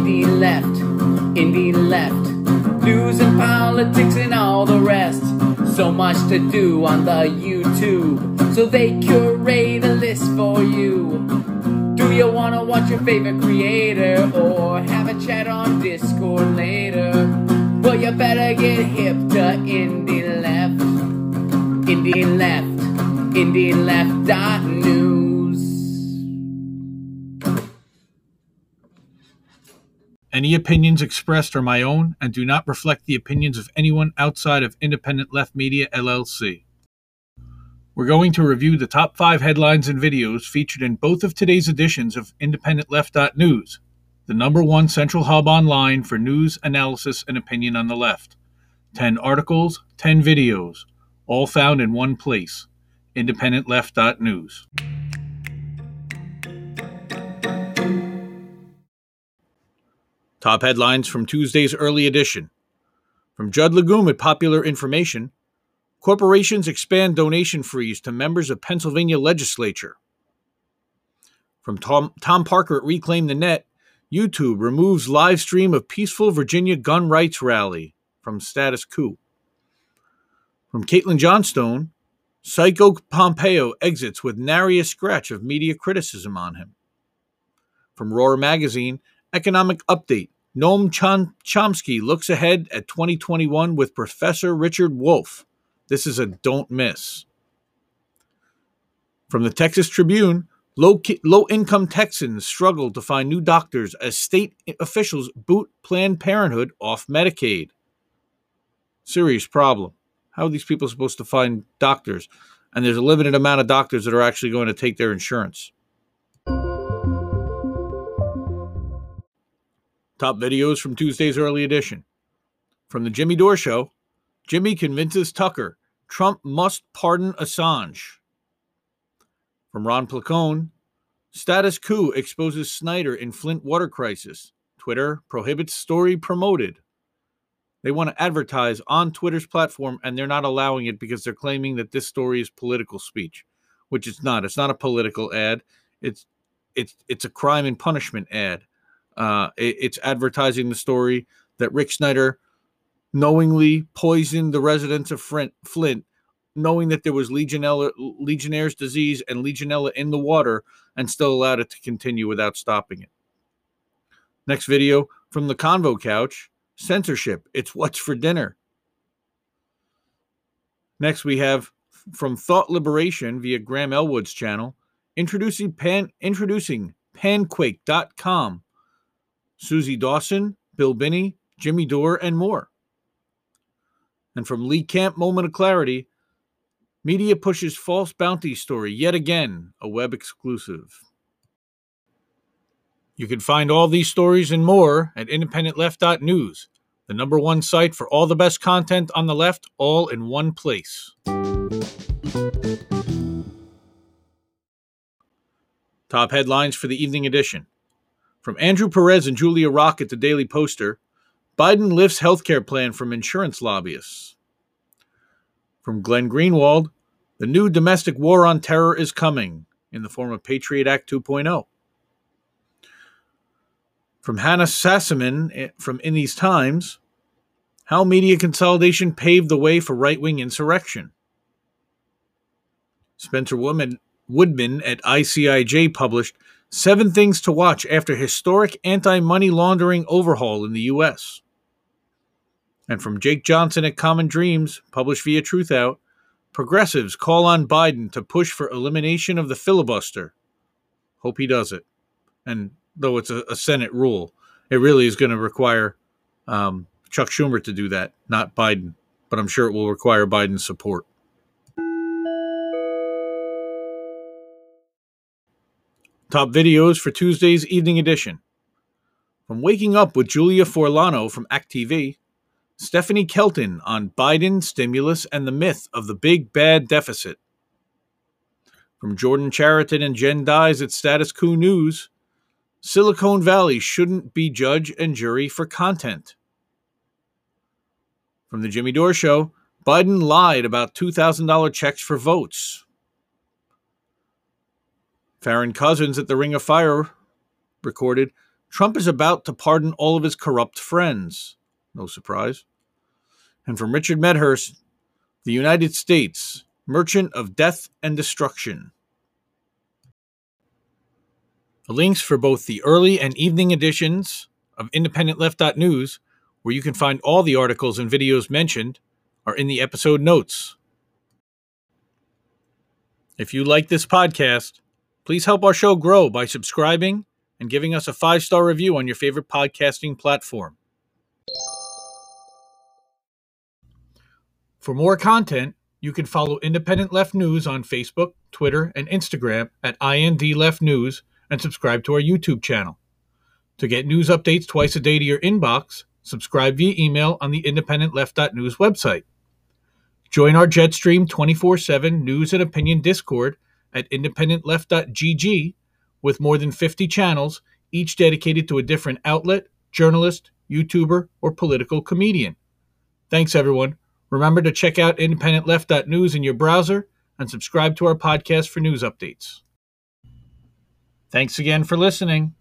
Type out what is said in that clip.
Indie left, indie left. News and politics and all the rest. So much to do on the YouTube. So they curate a list for you. Do you wanna watch your favorite creator or have a chat on Discord later? Well, you better get hip to Indie Left. Indie Left. Indie Left dot news. Any opinions expressed are my own and do not reflect the opinions of anyone outside of Independent Left Media LLC. We're going to review the top five headlines and videos featured in both of today's editions of IndependentLeft.news, the number one central hub online for news, analysis, and opinion on the left. 10 articles, 10 videos, all found in one place IndependentLeft.news. Top headlines from Tuesday's early edition. From Judd Legum at Popular Information Corporations expand donation freeze to members of Pennsylvania legislature. From Tom, Tom Parker at Reclaim the Net YouTube removes live stream of peaceful Virginia gun rights rally from Status Coup. From Caitlin Johnstone, Psycho Pompeo exits with nary a scratch of media criticism on him. From Roar Magazine, Economic Update Noam Chomsky looks ahead at 2021 with Professor Richard Wolff. This is a don't miss. From the Texas Tribune, low, ki- low income Texans struggle to find new doctors as state officials boot Planned Parenthood off Medicaid. Serious problem. How are these people supposed to find doctors? And there's a limited amount of doctors that are actually going to take their insurance. Top videos from Tuesday's early edition. From the Jimmy Dore Show, Jimmy convinces Tucker Trump must pardon Assange. From Ron Placone, Status Coup exposes Snyder in Flint water crisis. Twitter prohibits story promoted. They want to advertise on Twitter's platform and they're not allowing it because they're claiming that this story is political speech, which it's not. It's not a political ad. It's it's it's a crime and punishment ad. Uh, it, it's advertising the story that Rick Snyder knowingly poisoned the residents of Flint, knowing that there was Legionella, Legionnaire's disease and Legionella in the water, and still allowed it to continue without stopping it. Next video from the Convo couch censorship. It's what's for dinner. Next, we have from Thought Liberation via Graham Elwood's channel, introducing pan introducing panquake.com. Suzie Dawson, Bill Binney, Jimmy Dore, and more. And from Lee Camp Moment of Clarity, media pushes false bounty story yet again, a web exclusive. You can find all these stories and more at independentleft.news, the number one site for all the best content on the left, all in one place. Top headlines for the evening edition. From Andrew Perez and Julia Rock at the Daily Poster, Biden lifts healthcare plan from insurance lobbyists. From Glenn Greenwald, the new domestic war on terror is coming in the form of Patriot Act 2.0. From Hannah Sassaman eh, from In These Times, how media consolidation paved the way for right wing insurrection. Spencer Woodman, Woodman at ICIJ published Seven Things to Watch After Historic Anti Money Laundering Overhaul in the U.S. And from Jake Johnson at Common Dreams, published via Truthout, progressives call on Biden to push for elimination of the filibuster. Hope he does it. And though it's a, a Senate rule, it really is going to require um, Chuck Schumer to do that, not Biden. But I'm sure it will require Biden's support. Top videos for Tuesday's evening edition. From Waking Up with Julia Forlano from ACTV, Stephanie Kelton on Biden, stimulus, and the myth of the big bad deficit. From Jordan Chariton and Jen Dize at Status Coup News, Silicon Valley shouldn't be judge and jury for content. From the Jimmy Dore Show, Biden lied about $2,000 checks for votes. Farron Cousins at the Ring of Fire recorded Trump is about to pardon all of his corrupt friends. No surprise. And from Richard Medhurst, the United States, merchant of death and destruction. The links for both the early and evening editions of IndependentLeft.news, where you can find all the articles and videos mentioned, are in the episode notes. If you like this podcast, please help our show grow by subscribing and giving us a five star review on your favorite podcasting platform. For more content, you can follow Independent Left News on Facebook, Twitter, and Instagram at IND Left News and subscribe to our YouTube channel. To get news updates twice a day to your inbox, subscribe via email on the independentleft.news website. Join our Jetstream 24 7 news and opinion Discord at independentleft.gg with more than 50 channels, each dedicated to a different outlet, journalist, YouTuber, or political comedian. Thanks, everyone. Remember to check out independentleft.news in your browser and subscribe to our podcast for news updates. Thanks again for listening.